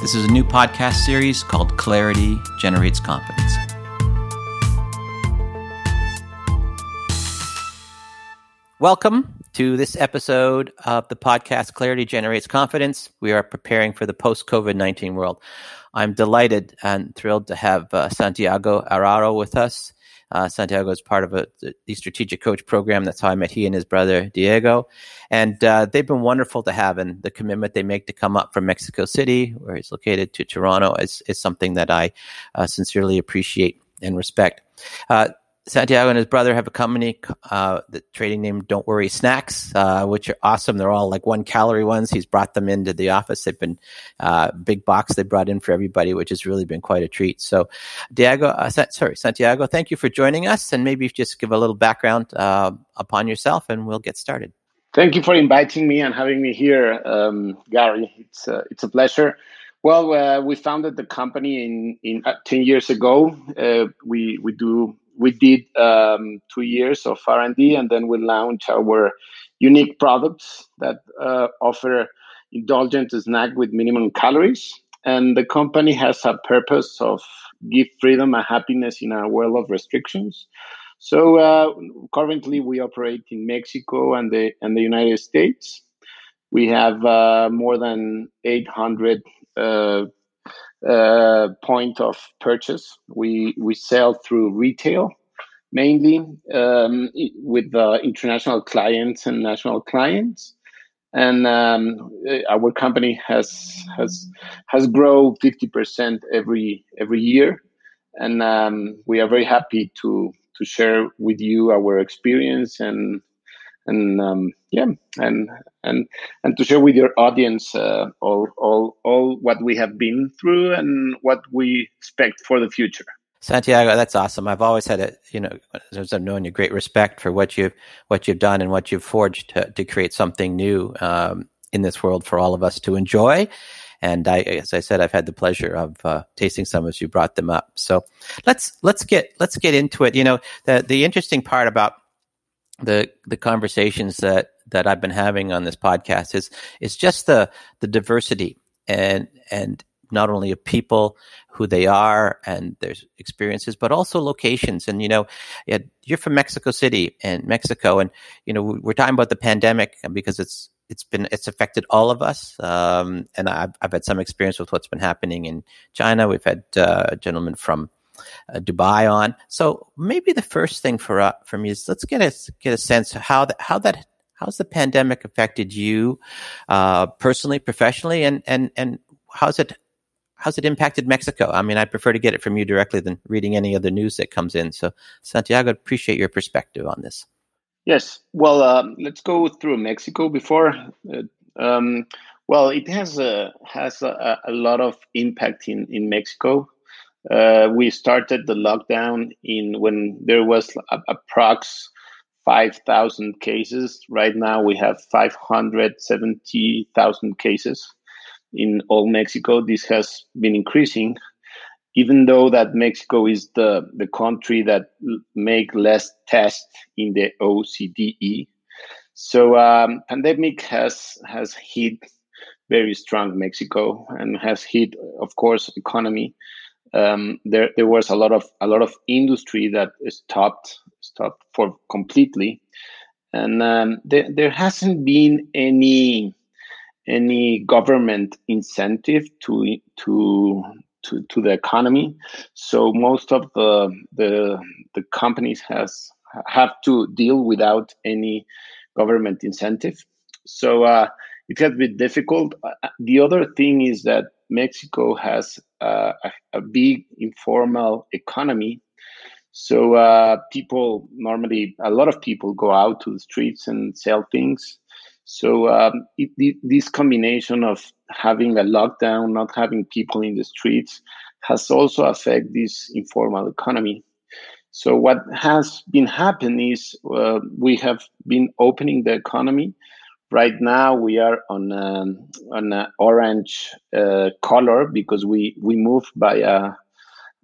This is a new podcast series called Clarity Generates Confidence. Welcome to this episode of the podcast Clarity Generates Confidence. We are preparing for the post COVID 19 world. I'm delighted and thrilled to have uh, Santiago Araro with us. Uh, Santiago is part of a, the strategic coach program. That's how I met he and his brother Diego, and uh, they've been wonderful to have. And the commitment they make to come up from Mexico City, where he's located, to Toronto is is something that I uh, sincerely appreciate and respect. Uh, Santiago and his brother have a company, uh, the trading name Don't Worry Snacks, uh, which are awesome. They're all like one calorie ones. He's brought them into the office. They've been uh, big box they brought in for everybody, which has really been quite a treat. So, Diego, uh, sorry, Santiago, thank you for joining us, and maybe just give a little background uh, upon yourself, and we'll get started. Thank you for inviting me and having me here, um, Gary. It's uh, it's a pleasure. Well, we founded the company in in ten years ago. we we do we did um, two years of R&D, and then we launched our unique products that uh, offer indulgent snack with minimum calories. And the company has a purpose of give freedom and happiness in a world of restrictions. So uh, currently, we operate in Mexico and the and the United States. We have uh, more than 800 uh, uh, point of purchase. We we sell through retail mainly um, with uh, international clients and national clients. And um, our company has has has grown fifty percent every every year, and um, we are very happy to to share with you our experience and and um, yeah, and and and to share with your audience uh, all all all what we have been through and what we expect for the future. Santiago, that's awesome. I've always had a you know, as I've known you, great respect for what you've what you've done and what you've forged to to create something new um, in this world for all of us to enjoy. And I, as I said, I've had the pleasure of uh, tasting some as you brought them up. So let's let's get let's get into it. You know, the the interesting part about the the conversations that that I've been having on this podcast is is just the the diversity and and not only of people who they are and their experiences, but also locations. And you know, you're from Mexico City and Mexico, and you know we're talking about the pandemic because it's it's been it's affected all of us. Um, and I've I've had some experience with what's been happening in China. We've had uh, a gentleman from Dubai on. So maybe the first thing for uh, for me is let's get a get a sense of how that how that how's the pandemic affected you uh, personally, professionally, and and and how's it how's it impacted Mexico? I mean, I prefer to get it from you directly than reading any other news that comes in. So, Santiago, appreciate your perspective on this. Yes. Well, uh, let's go through Mexico before. Uh, um, well, it has a has a, a, lot of impact in in Mexico. Uh, we started the lockdown in when there was approx five thousand cases. Right now, we have five hundred seventy thousand cases in all Mexico. This has been increasing, even though that Mexico is the, the country that make less tests in the OCDE. So um, pandemic has has hit very strong Mexico and has hit, of course, economy. Um, there there was a lot of a lot of industry that stopped stopped for completely, and um, there there hasn't been any any government incentive to to to, to the economy. So most of the the the companies has have to deal without any government incentive. So uh, it has been difficult. Uh, the other thing is that Mexico has uh, a, big informal economy. So uh, people normally, a lot of people go out to the streets and sell things. So um, it, this combination of having a lockdown, not having people in the streets, has also affected this informal economy. So what has been happening is uh, we have been opening the economy. Right now we are on um, on an orange uh, color because we we move by a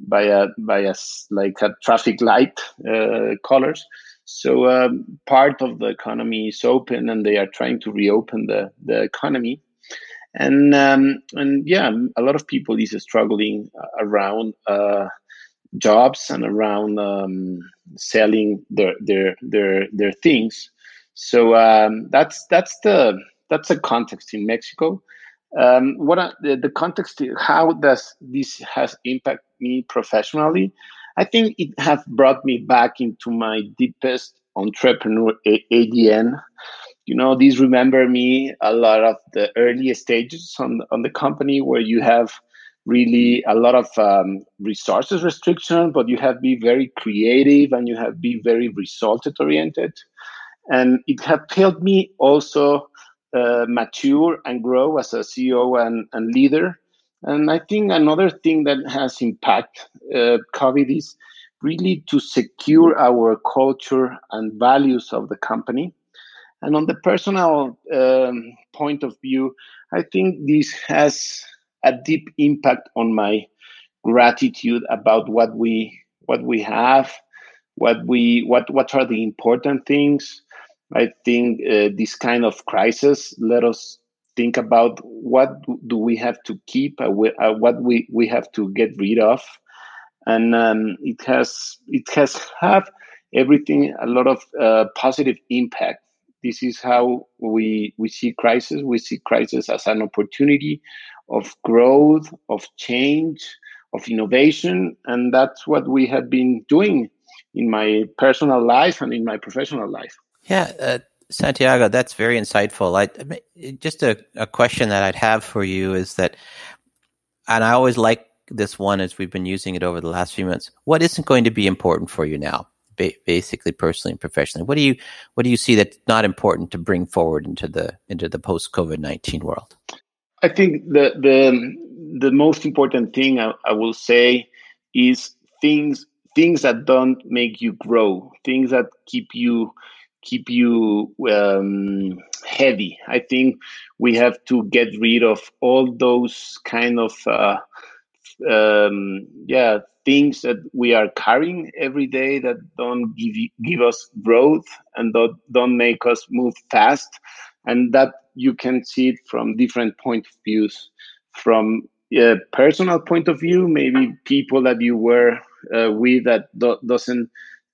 by a by a like a traffic light uh, colors. So um, part of the economy is open, and they are trying to reopen the the economy. and um, and yeah, a lot of people is struggling around uh, jobs and around um, selling their their their their things. So um, that's that's the that's the context in Mexico. Um, what I, the, the context? How does this has impact me professionally? I think it has brought me back into my deepest entrepreneur ADN. You know, these remember me a lot of the early stages on on the company where you have really a lot of um, resources restriction, but you have be very creative and you have be very resulted oriented. And it has helped me also uh, mature and grow as a CEO and, and leader. And I think another thing that has impact uh, COVID is really to secure our culture and values of the company. And on the personal um, point of view, I think this has a deep impact on my gratitude about what we what we have, what we what what are the important things. I think uh, this kind of crisis let us think about what do we have to keep, uh, uh, what we we have to get rid of, and um, it has it has have everything a lot of uh, positive impact. This is how we we see crisis. We see crisis as an opportunity of growth, of change, of innovation. And that's what we have been doing in my personal life and in my professional life. Yeah, uh, Santiago, that's very insightful. I, just a, a question that I'd have for you is that, and I always like this one as we've been using it over the last few months. What isn't going to be important for you now? basically personally and professionally what do you what do you see that's not important to bring forward into the into the post covid-19 world I think the the the most important thing I, I, will say is things things that don't make you grow, things that keep you keep you um, heavy. I think we have to get rid of all those kind of uh, um, yeah things that we are carrying every day that don't give give us growth and don't don't make us move fast, and that you can see it from different point of views from a personal point of view maybe people that you were uh, with that do- doesn't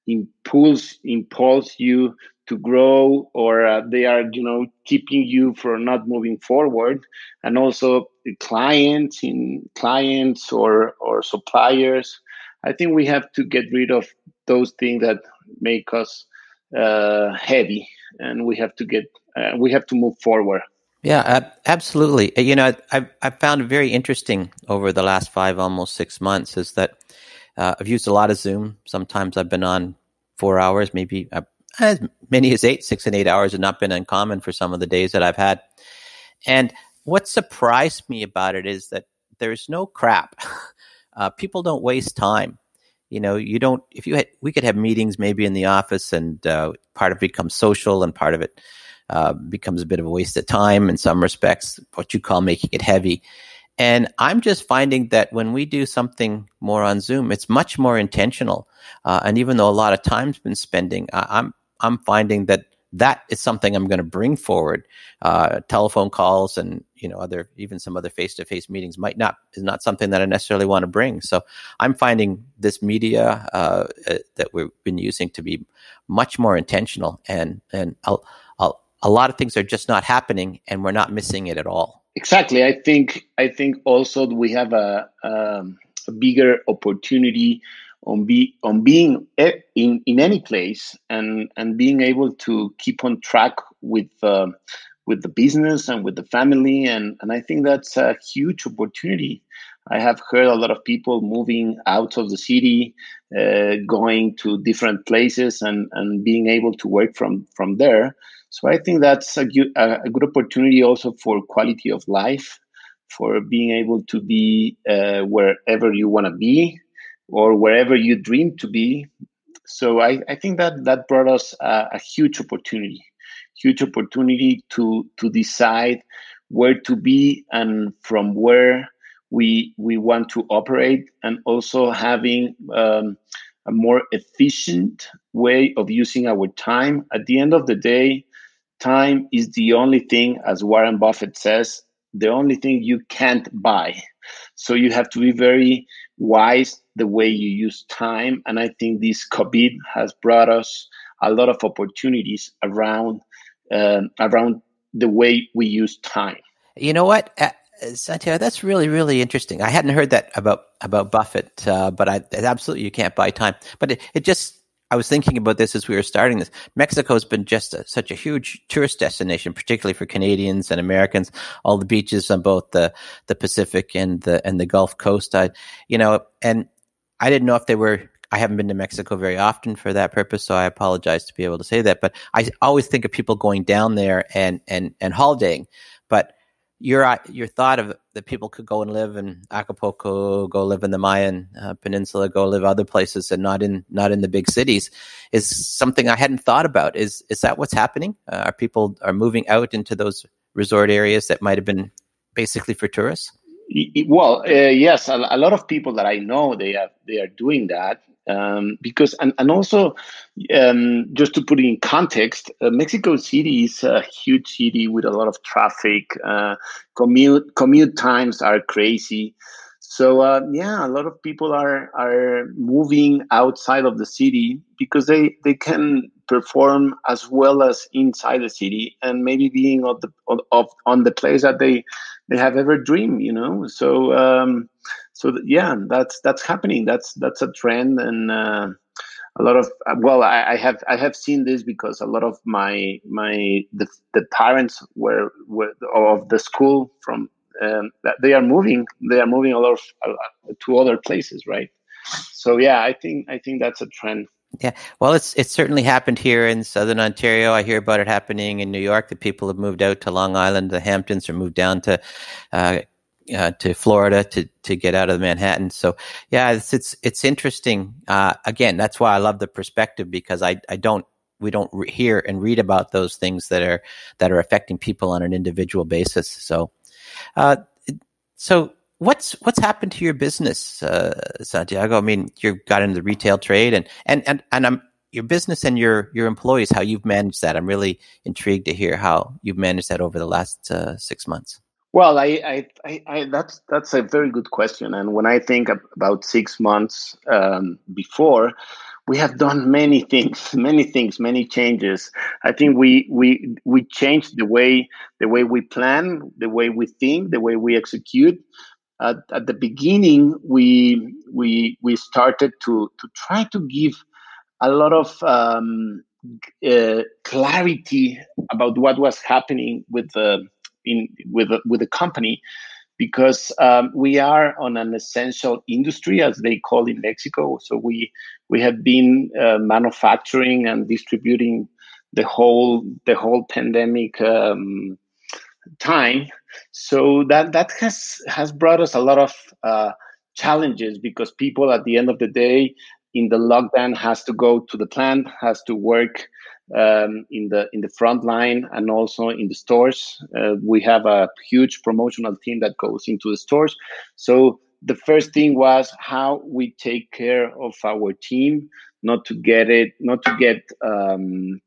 impulse impulse you to grow or uh, they are you know keeping you from not moving forward and also clients in clients or or suppliers i think we have to get rid of those things that make us uh, heavy and we have to get uh, we have to move forward. Yeah, uh, absolutely. You know, I've I've found very interesting over the last five, almost six months, is that uh, I've used a lot of Zoom. Sometimes I've been on four hours, maybe uh, as many as eight, six and eight hours, have not been uncommon for some of the days that I've had. And what surprised me about it is that there's no crap. Uh, people don't waste time you know you don't if you had we could have meetings maybe in the office and uh, part of it becomes social and part of it uh, becomes a bit of a waste of time in some respects what you call making it heavy and i'm just finding that when we do something more on zoom it's much more intentional uh, and even though a lot of time's been spending i'm i'm finding that that is something I'm going to bring forward. Uh, telephone calls and you know other even some other face to face meetings might not is not something that I necessarily want to bring. So I'm finding this media uh, uh, that we've been using to be much more intentional, and and a, a, a lot of things are just not happening, and we're not missing it at all. Exactly. I think I think also we have a, um, a bigger opportunity on be on being in in any place and and being able to keep on track with uh, with the business and with the family and and I think that's a huge opportunity. I have heard a lot of people moving out of the city, uh, going to different places, and and being able to work from from there. So I think that's a good, a good opportunity also for quality of life, for being able to be uh, wherever you want to be or wherever you dream to be. So I, I think that that brought us a, a huge opportunity, huge opportunity to to decide where to be and from where we we want to operate, and also having um, a more efficient way of using our time. At the end of the day, time is the only thing, as Warren Buffett says, the only thing you can't buy. So you have to be very wise the way you use time. And I think this COVID has brought us a lot of opportunities around uh, around the way we use time. You know what? Uh, Santiago, that's really, really interesting. I hadn't heard that about about Buffett, uh, but I absolutely you can't buy time. But it, it just I was thinking about this as we were starting this. Mexico has been just a, such a huge tourist destination, particularly for Canadians and Americans. All the beaches on both the the Pacific and the and the Gulf Coast. I, you know, and I didn't know if they were. I haven't been to Mexico very often for that purpose, so I apologize to be able to say that. But I always think of people going down there and and and holidaying. But your uh, your thought of that people could go and live in Acapulco, go live in the Mayan uh, Peninsula, go live other places, and not in not in the big cities, is something I hadn't thought about. Is is that what's happening? Uh, are people are moving out into those resort areas that might have been basically for tourists? Well, uh, yes, a, a, lot of people that I know they are they are doing that um, because and, and also um, just to put it in context uh, mexico city is a huge city with a lot of traffic. Uh, commute commute times are crazy. So uh, yeah a lot of people are are moving outside of the city because they they can perform as well as inside the city and maybe being of the of, on the place that they they have ever dreamed you know? So um, so yeah, that's that's happening. That's that's a trend, and uh, a lot of well, I, I, have I have seen this because a lot of my my the, the parents were, were of the school from um, they are moving. They are moving a lot of, uh, to other places, right? So yeah, I think I think that's a trend. Yeah, well, it's it's certainly happened here in Southern Ontario. I hear about it happening in New York. That people have moved out to Long Island, the Hamptons, or moved down to uh, uh, to Florida to to get out of Manhattan. So yeah, it's it's it's interesting. Uh, again, that's why I love the perspective because I I don't we don't re- hear and read about those things that are that are affecting people on an individual basis. So, uh, so what's what's happened to your business, uh, Santiago? I mean, you've got into the retail trade and and and and I'm your business and your your employees, how you've managed that. I'm really intrigued to hear how you've managed that over the last uh, six months. Well, I, I, I, that's that's a very good question. And when I think about six months um, before, we have done many things, many things, many changes. I think we we we changed the way the way we plan, the way we think, the way we execute. At, at the beginning, we we we started to to try to give a lot of um, uh, clarity about what was happening with the in with with the company because um, we are on an essential industry as they call in Mexico. So we we have been uh, manufacturing and distributing the whole the whole pandemic um, time. So that that has has brought us a lot of uh, challenges because people at the end of the day in the lockdown has to go to the plant, has to work um, in the in the front line and also in the stores. Uh, we have a huge promotional team that goes into the stores. So the first thing was how we take care of our team, not to get it, not to get um,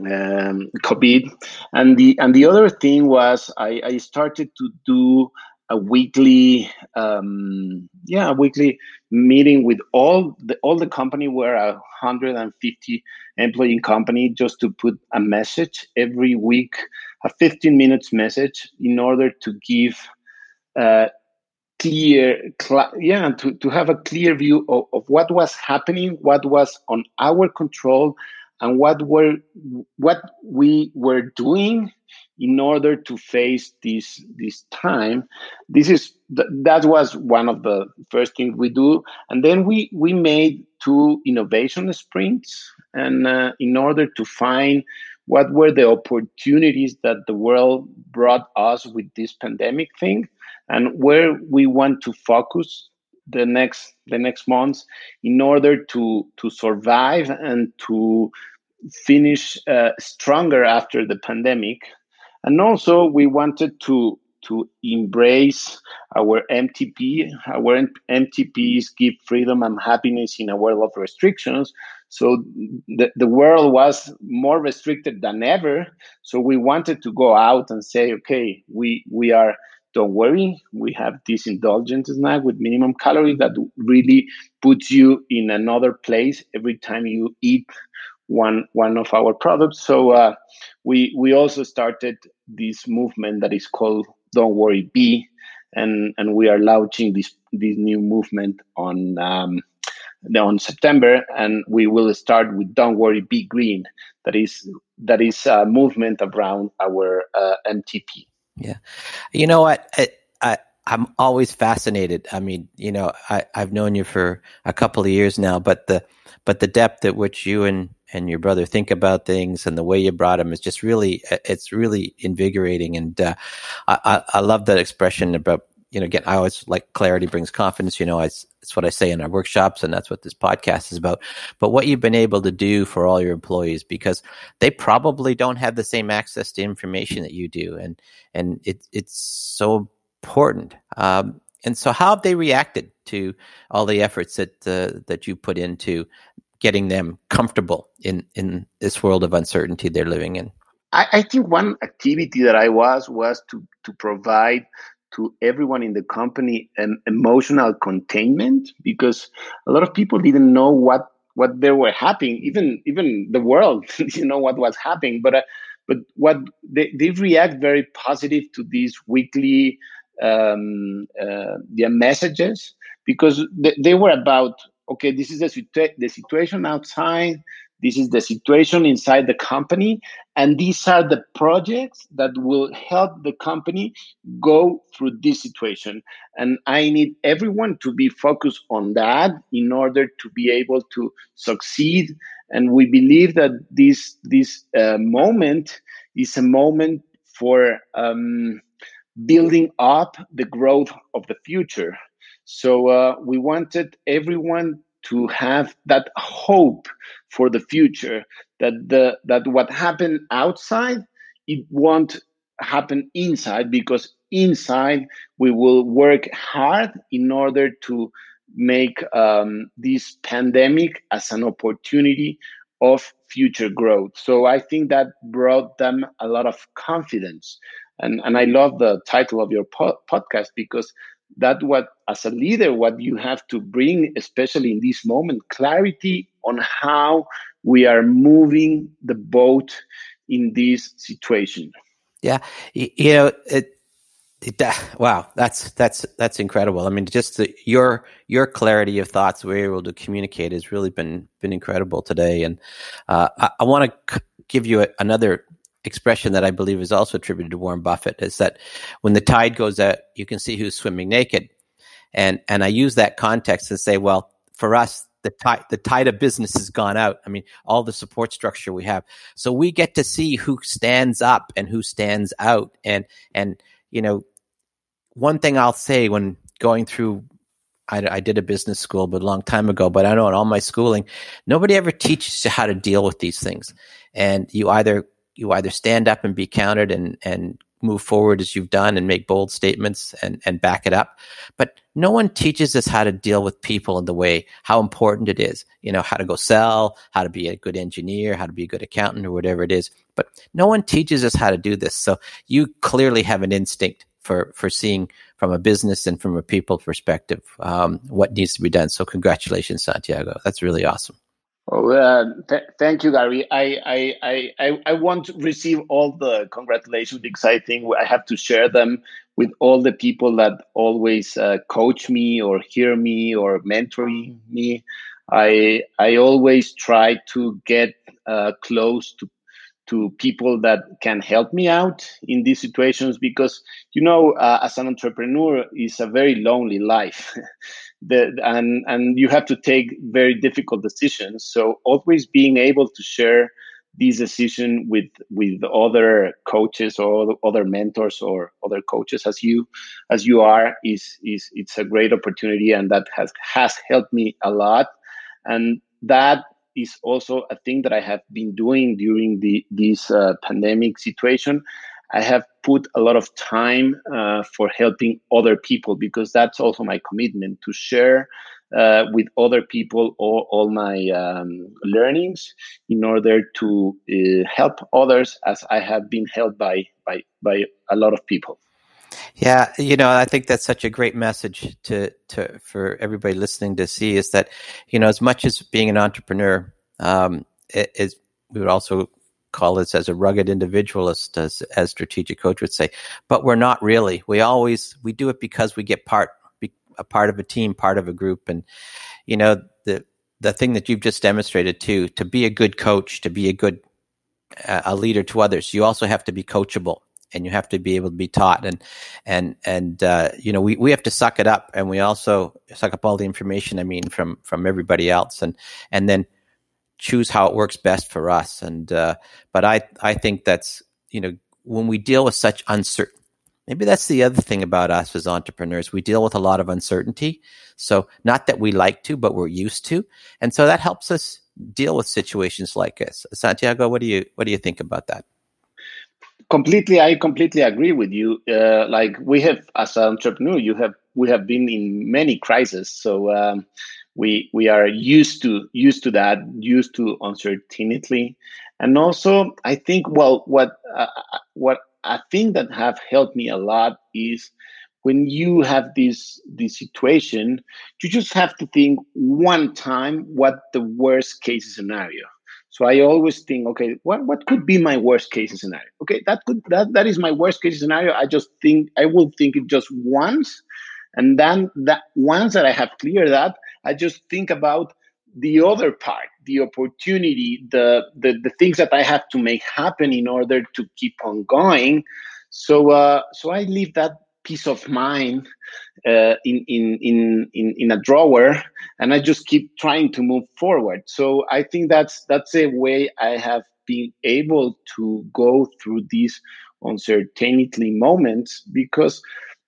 um, COVID. And the and the other thing was I, I started to do a weekly um, yeah a weekly meeting with all the all the company. We're a 150 employee company just to put a message every week a 15 minutes message in order to give uh, clear cl- yeah to, to have a clear view of, of what was happening what was on our control and what were what we were doing in order to face this this time. This is that was one of the first things we do. And then we we made two innovation sprints. And uh, in order to find what were the opportunities that the world brought us with this pandemic thing and where we want to focus the next the next months in order to to survive and to finish uh, stronger after the pandemic and also we wanted to to embrace our MTP. Our MTPs give freedom and happiness in a world of restrictions. So the, the world was more restricted than ever. So we wanted to go out and say, okay, we, we are, don't worry, we have this indulgent snack with minimum calories that really puts you in another place every time you eat one one of our products. So uh, we we also started this movement that is called Don't Worry Be, and and we are launching this this new movement on um, on September, and we will start with "Don't Worry, Be Green." That is that is a movement around our uh, MTP. Yeah, you know what? I, I I'm always fascinated. I mean, you know, I I've known you for a couple of years now, but the but the depth at which you and and your brother think about things and the way you brought them is just really it's really invigorating and uh, I, I love that expression about you know, again, I always like clarity brings confidence. You know, I, it's what I say in our workshops, and that's what this podcast is about. But what you've been able to do for all your employees, because they probably don't have the same access to information that you do, and and it, it's so important. Um, and so, how have they reacted to all the efforts that uh, that you put into getting them comfortable in in this world of uncertainty they're living in? I, I think one activity that I was was to to provide to everyone in the company an emotional containment because a lot of people didn't know what what they were happening even even the world didn't know what was happening but uh, but what they, they react very positive to these weekly um, uh, their messages because they, they were about okay this is the, situa- the situation outside this is the situation inside the company. And these are the projects that will help the company go through this situation. And I need everyone to be focused on that in order to be able to succeed. And we believe that this, this uh, moment is a moment for um, building up the growth of the future. So uh, we wanted everyone to have that hope for the future that the that what happened outside it won't happen inside because inside we will work hard in order to make um, this pandemic as an opportunity of future growth. So I think that brought them a lot of confidence. And, and I love the title of your po- podcast because that what as a leader what you have to bring especially in this moment clarity on how we are moving the boat in this situation. Yeah. You know it, it, wow. That's that's that's incredible. I mean just the, your your clarity of thoughts we're able to communicate has really been been incredible today. And uh, i, I want to give you a, another expression that I believe is also attributed to Warren Buffett is that when the tide goes out, you can see who's swimming naked. And, and I use that context to say, well, for us, the tide, the tide of business has gone out. I mean, all the support structure we have. So we get to see who stands up and who stands out. And, and, you know, one thing I'll say when going through I, I, did a business school, but a long time ago. But I know in all my schooling, nobody ever teaches you how to deal with these things. And you either you either stand up and be counted and and move forward as you've done and make bold statements and, and back it up. But no one teaches us how to deal with people in the way, how important it is, you know, how to go sell, how to be a good engineer, how to be a good accountant or whatever it is. But no one teaches us how to do this. So you clearly have an instinct for, for seeing from a business and from a people perspective, um, what needs to be done. So congratulations, Santiago. That's really awesome. Oh, uh, th- thank you, Gary. I, I, I, I want to receive all the congratulations because I think I have to share them with all the people that always uh, coach me or hear me or mentoring me. I, I always try to get uh, close to to people that can help me out in these situations because you know uh, as an entrepreneur it's a very lonely life the, and and you have to take very difficult decisions. So always being able to share this decision with with other coaches or other mentors or other coaches as you as you are is is it's a great opportunity and that has has helped me a lot and that is also a thing that I have been doing during the this uh, pandemic situation I have put a lot of time uh, for helping other people because that's also my commitment to share uh, with other people all, all my um, learnings in order to uh, help others as I have been helped by, by, by a lot of people. Yeah, you know, I think that's such a great message to, to for everybody listening to see is that, you know, as much as being an entrepreneur, um, is we would also call this as a rugged individualist, as as strategic coach would say, but we're not really. We always we do it because we get part a part of a team, part of a group, and you know the the thing that you've just demonstrated too. To be a good coach, to be a good uh, a leader to others, you also have to be coachable and you have to be able to be taught and and and uh, you know we, we have to suck it up and we also suck up all the information i mean from from everybody else and and then choose how it works best for us. And uh, but i i think that's you know when we deal with such uncertain maybe that's the other thing about us as entrepreneurs. We deal with a lot of uncertainty. So not that we like to but we're used to. And so that helps us deal with situations like this. Santiago what do you what do you think about that? Completely i completely agree with you. Uh, like we have as an entrepreneur you have we have been in many crises. So um, we we are used to used to that used to uncertainty and also i think well what uh, what i think that have helped me a lot is when you have this this situation you just have to think one time what the worst case scenario so I always think, okay, what, what could be my worst case scenario? Okay, that could that that is my worst case scenario. I just think I will think it just once, and then that once that I have cleared that, I just think about the other part, the opportunity, the the, the things that I have to make happen in order to keep on going. So uh, so I leave that peace of mind uh, in, in, in, in, in a drawer and I just keep trying to move forward. So I think that's, that's a way I have been able to go through these uncertainty moments because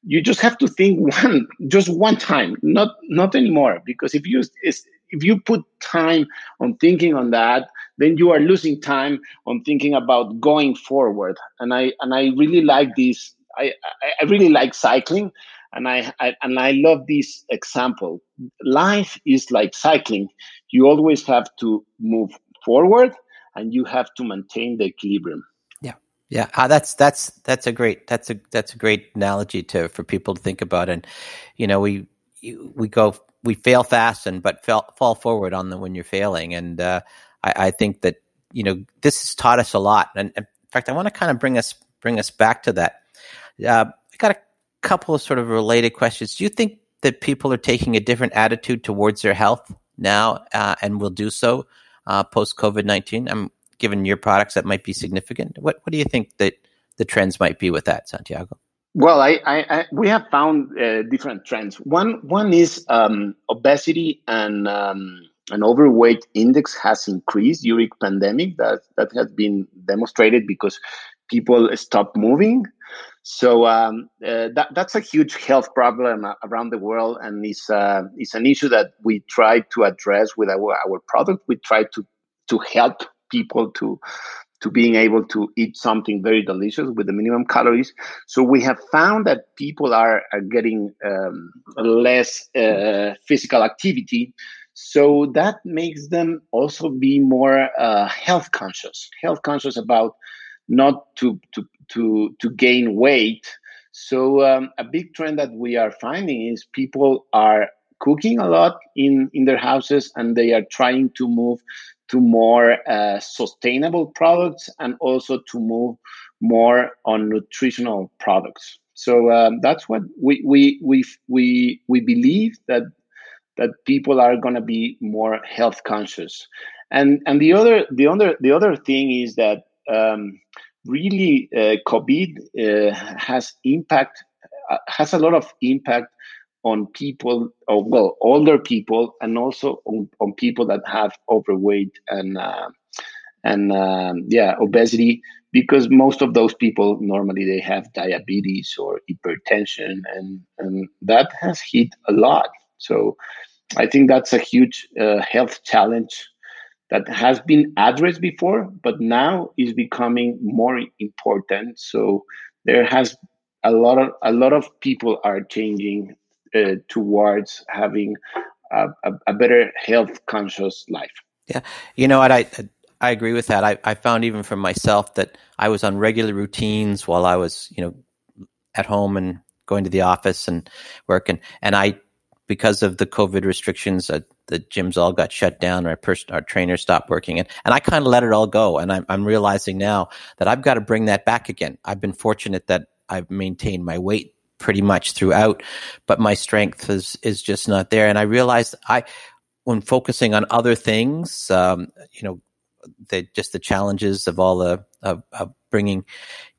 you just have to think one just one time not not anymore because if you if you put time on thinking on that then you are losing time on thinking about going forward and i and i really like this I, I really like cycling and I, I, and I love this example. Life is like cycling. You always have to move forward and you have to maintain the equilibrium. Yeah. Uh, that's that's that's a great that's a that's a great analogy to for people to think about. And you know, we we go we fail fast and but fall fall forward on the when you're failing. And uh, I, I think that you know this has taught us a lot. And in fact, I want to kind of bring us bring us back to that uh, I got a couple of sort of related questions. Do you think that people are taking a different attitude towards their health now uh, and will do so uh, post COVID 19? I'm given your products that might be significant. What, what do you think that the trends might be with that, Santiago? Well, I, I, I we have found uh, different trends. One one is um, obesity and um, an overweight index has increased during pandemic. That that has been demonstrated because people stop moving. So um, uh, that, that's a huge health problem around the world, and it's, uh, it's an issue that we try to address with our, our product. We try to to help people to to being able to eat something very delicious with the minimum calories. So we have found that people are, are getting um, less uh, physical activity. So that makes them also be more uh, health conscious, health conscious about not to to to to gain weight. So um, a big trend that we are finding is people are cooking a lot in in their houses, and they are trying to move to more uh, sustainable products and also to move more on nutritional products. So um, that's what we we we we we believe that that people are going to be more health conscious. And and the other the other the other thing is that um, really uh, COVID uh, has impact uh, has a lot of impact on people, or well, older people, and also on, on people that have overweight and uh, and um, yeah, obesity. Because most of those people normally they have diabetes or hypertension, and and that has hit a lot. So I think that's a huge uh, health challenge that has been addressed before, but now is becoming more important. So there has a lot of a lot of people are changing uh, towards having a, a better health conscious life. Yeah, you know what I I agree with that. I, I found even for myself that I was on regular routines while I was you know at home and going to the office and working, and and I because of the COVID restrictions, uh, the gyms all got shut down. Our pers- our trainers stopped working, and and I kind of let it all go. And I'm I'm realizing now that I've got to bring that back again. I've been fortunate that I've maintained my weight pretty much throughout, but my strength is is just not there. And I realized I, when focusing on other things, um, you know, the just the challenges of all the of, of bringing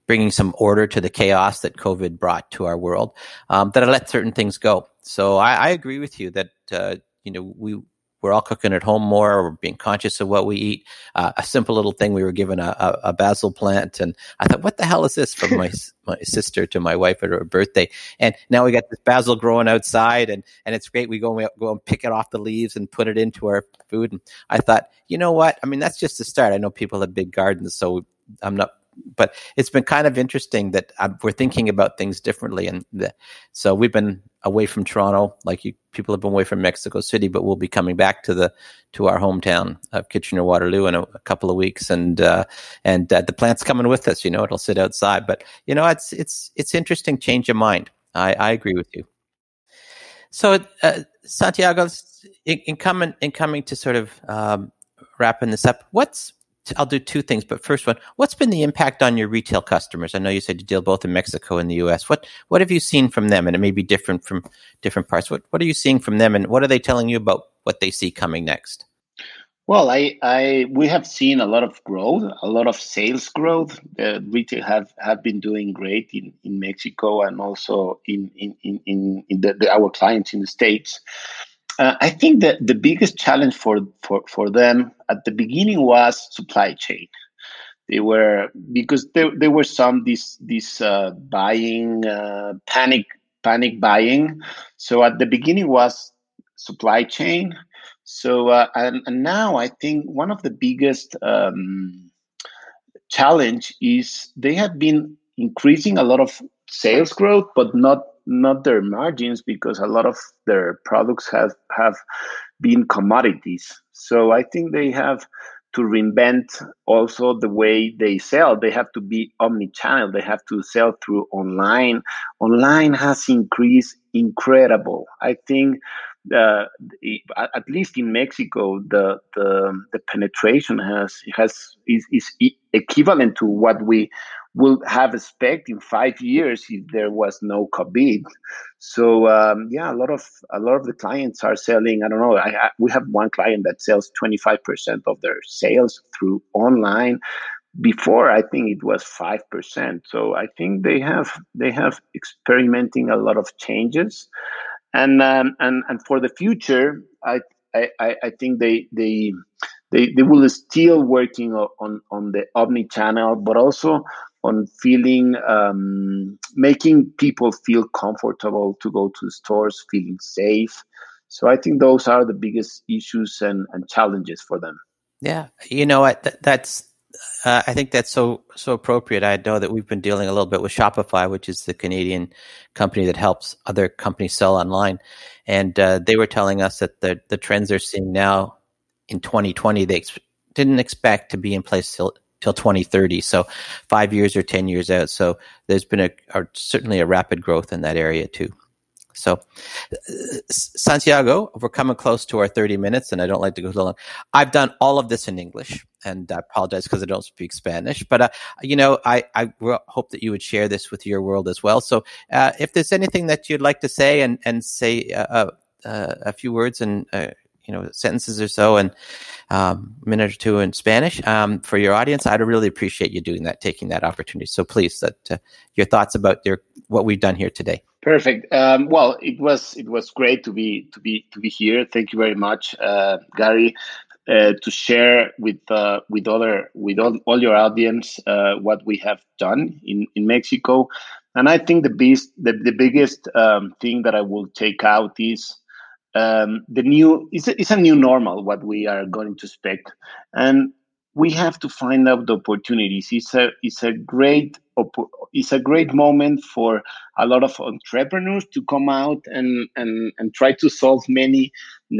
bringing some order to the chaos that COVID brought to our world, um, that I let certain things go. So I, I agree with you that uh, you know we we're all cooking at home more. We're being conscious of what we eat. Uh, a simple little thing. We were given a, a, a, basil plant, and I thought, "What the hell is this?" From my my sister to my wife at her birthday, and now we got this basil growing outside, and and it's great. We go and we go and pick it off the leaves and put it into our food. And I thought, you know what? I mean, that's just the start. I know people have big gardens, so I'm not but it's been kind of interesting that uh, we're thinking about things differently. And the, so we've been away from Toronto, like you, people have been away from Mexico City, but we'll be coming back to the to our hometown of Kitchener Waterloo in a, a couple of weeks, and uh, and uh, the plant's coming with us. You know, it'll sit outside, but you know, it's it's it's interesting. Change of mind. I, I agree with you. So, uh, Santiago, in, in, coming in coming to sort of um, wrapping this up, what's I'll do two things, but first one, what's been the impact on your retail customers? I know you said you deal both in Mexico and the U.S. What what have you seen from them? And it may be different from different parts. What what are you seeing from them, and what are they telling you about what they see coming next? Well, I, I we have seen a lot of growth, a lot of sales growth. The retail have, have been doing great in, in Mexico and also in in in, in the, the, our clients in the states. Uh, I think that the biggest challenge for, for, for them at the beginning was supply chain. They were because there, there were some this this uh, buying uh, panic panic buying. So at the beginning was supply chain. So uh, and, and, now I think one of the biggest um, challenge is they have been increasing a lot of sales growth, but not not their margins because a lot of their products have have been commodities. So I think they have to reinvent also the way they sell. They have to be omni-channel. They have to sell through online. Online has increased incredible. I think uh, at least in Mexico, the, the the penetration has has is, is equivalent to what we will have expect in five years if there was no COVID. So um, yeah, a lot of a lot of the clients are selling. I don't know. I, I, we have one client that sells twenty five percent of their sales through online. Before I think it was five percent. So I think they have they have experimenting a lot of changes, and um, and and for the future, I I, I think they they they, they will still working on, on the omni channel, but also on feeling um, making people feel comfortable to go to stores feeling safe. So i think those are the biggest issues and, and challenges for them. Yeah. You know what? Th- that's uh, I think that's so so appropriate. I know that we've been dealing a little bit with Shopify, which is the Canadian company that helps other companies sell online, and uh, they were telling us that the the trends they're seeing now in 2020 they ex- didn't expect to be in place till till 2030. So five years or 10 years out. So there's been a, a certainly a rapid growth in that area too. So, Santiago, we're coming close to our 30 minutes, and I don't like to go too long. I've done all of this in English, and I apologize because I don't speak Spanish. But, uh, you know, I, I hope that you would share this with your world as well. So, uh, if there's anything that you'd like to say and, and say uh, uh, uh a few words and uh, you know sentences or so and um, a minute or two in Spanish um, for your audience. I'd really appreciate you doing that, taking that opportunity. So please, that uh, your thoughts about your what we've done here today. Perfect. Um, well, it was it was great to be to be to be here. Thank you very much, uh, Gary. Uh, to share with uh, with other with all, all your audience uh, what we have done in, in Mexico, and I think the biggest the, the biggest um, thing that I will take out is um, the new it's a, it's a new normal what we are going to expect. And we have to find out the opportunities. It's a it's a great it's a great moment for a lot of entrepreneurs to come out and and, and try to solve many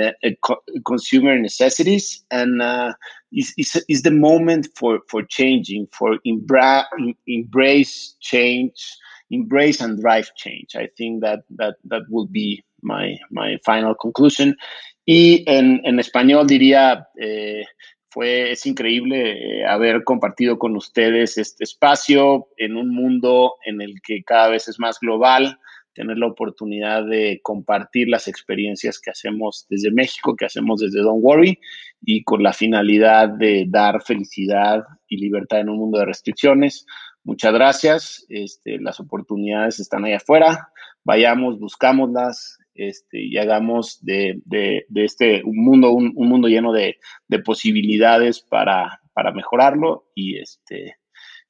uh, co- consumer necessities. And uh, it's, it's, it's, the moment for for changing for embra- embrace change embrace and drive change. I think that that that will be my my final conclusion y en, en español diría eh, Fue, es increíble eh, haber compartido con ustedes este espacio en un mundo en el que cada vez es más global, tener la oportunidad de compartir las experiencias que hacemos desde México, que hacemos desde Don't Worry, y con la finalidad de dar felicidad y libertad en un mundo de restricciones. Muchas gracias. Este, las oportunidades están ahí afuera. Vayamos, buscámoslas, este, y hagamos de, de, de este un mundo, un, un mundo lleno de, de, posibilidades para, para mejorarlo y, este,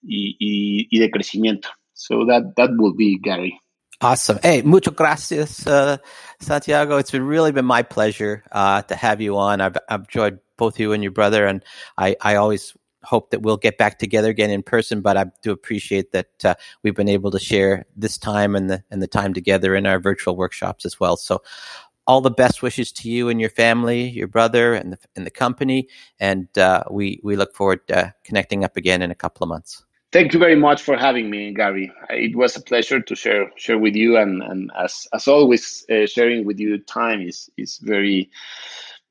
y, y, de crecimiento. So that, that will be Gary. Awesome. Hey, muchas gracias, uh, Santiago. It's really been my pleasure uh, to have you on. I've, I've enjoyed both you and your brother, and I, I always hope that we'll get back together again in person. But I do appreciate that uh, we've been able to share this time and the and the time together in our virtual workshops as well. So, all the best wishes to you and your family, your brother, and the and the company. And uh, we we look forward to connecting up again in a couple of months. Thank you very much for having me, Gary. It was a pleasure to share share with you, and and as as always, uh, sharing with you time is is very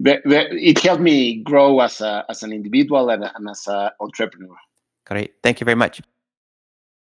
it helped me grow as a as an individual and, and as an entrepreneur. Great. Thank you very much.